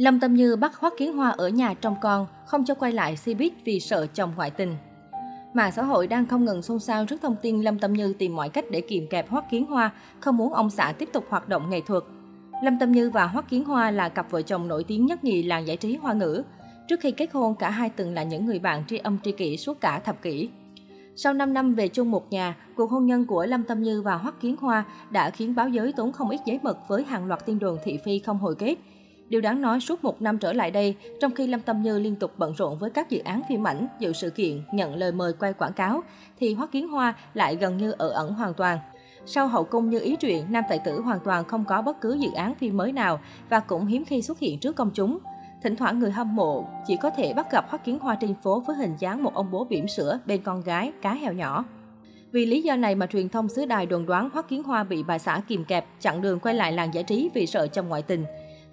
Lâm Tâm Như bắt Hoắc Kiến Hoa ở nhà trong con, không cho quay lại Cbiz vì sợ chồng ngoại tình. Mạng xã hội đang không ngừng xôn xao trước thông tin Lâm Tâm Như tìm mọi cách để kìm kẹp Hoắc Kiến Hoa, không muốn ông xã tiếp tục hoạt động nghệ thuật. Lâm Tâm Như và Hoắc Kiến Hoa là cặp vợ chồng nổi tiếng nhất nhì làng giải trí hoa ngữ. Trước khi kết hôn, cả hai từng là những người bạn tri âm tri kỷ suốt cả thập kỷ. Sau 5 năm về chung một nhà, cuộc hôn nhân của Lâm Tâm Như và Hoắc Kiến Hoa đã khiến báo giới tốn không ít giấy mực với hàng loạt tin đồn thị phi không hồi kết. Điều đáng nói suốt một năm trở lại đây, trong khi Lâm Tâm Như liên tục bận rộn với các dự án phim ảnh, dự sự kiện, nhận lời mời quay quảng cáo, thì Hoắc Kiến Hoa lại gần như ở ẩn hoàn toàn. Sau hậu cung như ý truyện, nam tài tử hoàn toàn không có bất cứ dự án phim mới nào và cũng hiếm khi xuất hiện trước công chúng. Thỉnh thoảng người hâm mộ chỉ có thể bắt gặp Hoắc Kiến Hoa trên phố với hình dáng một ông bố bỉm sữa bên con gái cá heo nhỏ. Vì lý do này mà truyền thông xứ đài đồn đoán Hoắc Kiến Hoa bị bà xã kìm kẹp, chặn đường quay lại làng giải trí vì sợ chồng ngoại tình.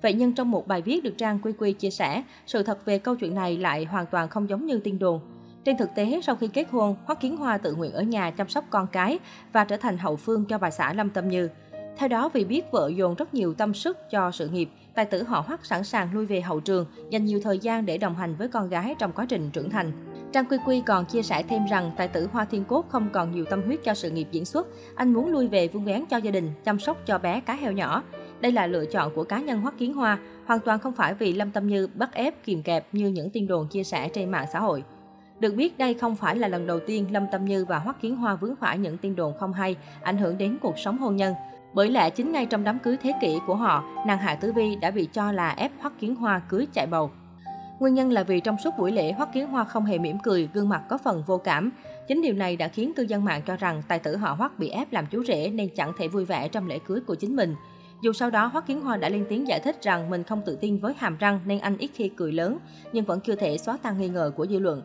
Vậy nhưng trong một bài viết được trang Quy Quy chia sẻ, sự thật về câu chuyện này lại hoàn toàn không giống như tin đồn. Trên thực tế, sau khi kết hôn, Hoắc Kiến Hoa tự nguyện ở nhà chăm sóc con cái và trở thành hậu phương cho bà xã Lâm Tâm Như. Theo đó, vì biết vợ dồn rất nhiều tâm sức cho sự nghiệp, tài tử họ Hoắc sẵn sàng lui về hậu trường, dành nhiều thời gian để đồng hành với con gái trong quá trình trưởng thành. Trang Quy Quy còn chia sẻ thêm rằng tài tử Hoa Thiên Cốt không còn nhiều tâm huyết cho sự nghiệp diễn xuất, anh muốn lui về vun vén cho gia đình, chăm sóc cho bé cá heo nhỏ. Đây là lựa chọn của cá nhân Hoắc Kiến Hoa, hoàn toàn không phải vì Lâm Tâm Như bắt ép kìm kẹp như những tin đồn chia sẻ trên mạng xã hội. Được biết đây không phải là lần đầu tiên Lâm Tâm Như và Hoắc Kiến Hoa vướng phải những tin đồn không hay, ảnh hưởng đến cuộc sống hôn nhân. Bởi lẽ chính ngay trong đám cưới thế kỷ của họ, nàng Hạ Tử Vi đã bị cho là ép Hoắc Kiến Hoa cưới chạy bầu. Nguyên nhân là vì trong suốt buổi lễ, Hoắc Kiến Hoa không hề mỉm cười, gương mặt có phần vô cảm. Chính điều này đã khiến cư dân mạng cho rằng tài tử họ Hoắc bị ép làm chú rể nên chẳng thể vui vẻ trong lễ cưới của chính mình. Dù sau đó Hoắc Kiến Hoa đã lên tiếng giải thích rằng mình không tự tin với hàm răng nên anh ít khi cười lớn, nhưng vẫn chưa thể xóa tan nghi ngờ của dư luận.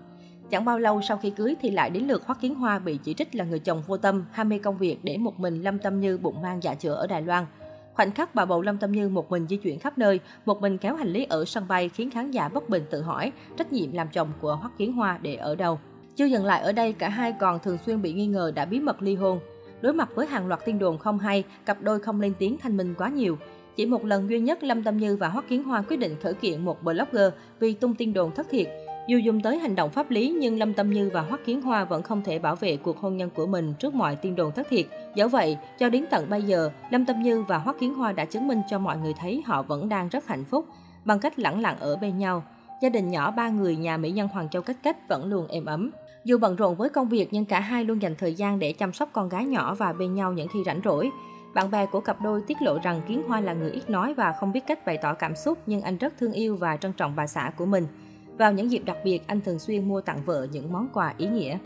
Chẳng bao lâu sau khi cưới thì lại đến lượt Hoắc Kiến Hoa bị chỉ trích là người chồng vô tâm, ham mê công việc để một mình Lâm Tâm Như bụng mang dạ chữa ở Đài Loan. Khoảnh khắc bà bầu Lâm Tâm Như một mình di chuyển khắp nơi, một mình kéo hành lý ở sân bay khiến khán giả bất bình tự hỏi trách nhiệm làm chồng của Hoắc Kiến Hoa để ở đâu. Chưa dừng lại ở đây, cả hai còn thường xuyên bị nghi ngờ đã bí mật ly hôn. Đối mặt với hàng loạt tin đồn không hay, cặp đôi không lên tiếng thanh minh quá nhiều. Chỉ một lần duy nhất Lâm Tâm Như và Hoắc Kiến Hoa quyết định khởi kiện một blogger vì tung tin đồn thất thiệt. Dù dùng tới hành động pháp lý nhưng Lâm Tâm Như và Hoắc Kiến Hoa vẫn không thể bảo vệ cuộc hôn nhân của mình trước mọi tin đồn thất thiệt. Dẫu vậy, cho đến tận bây giờ, Lâm Tâm Như và Hoắc Kiến Hoa đã chứng minh cho mọi người thấy họ vẫn đang rất hạnh phúc bằng cách lẳng lặng ở bên nhau. Gia đình nhỏ ba người nhà mỹ nhân Hoàng Châu Cách Cách vẫn luôn êm ấm. Dù bận rộn với công việc nhưng cả hai luôn dành thời gian để chăm sóc con gái nhỏ và bên nhau những khi rảnh rỗi. Bạn bè của cặp đôi tiết lộ rằng Kiến Hoa là người ít nói và không biết cách bày tỏ cảm xúc nhưng anh rất thương yêu và trân trọng bà xã của mình. Vào những dịp đặc biệt, anh thường xuyên mua tặng vợ những món quà ý nghĩa.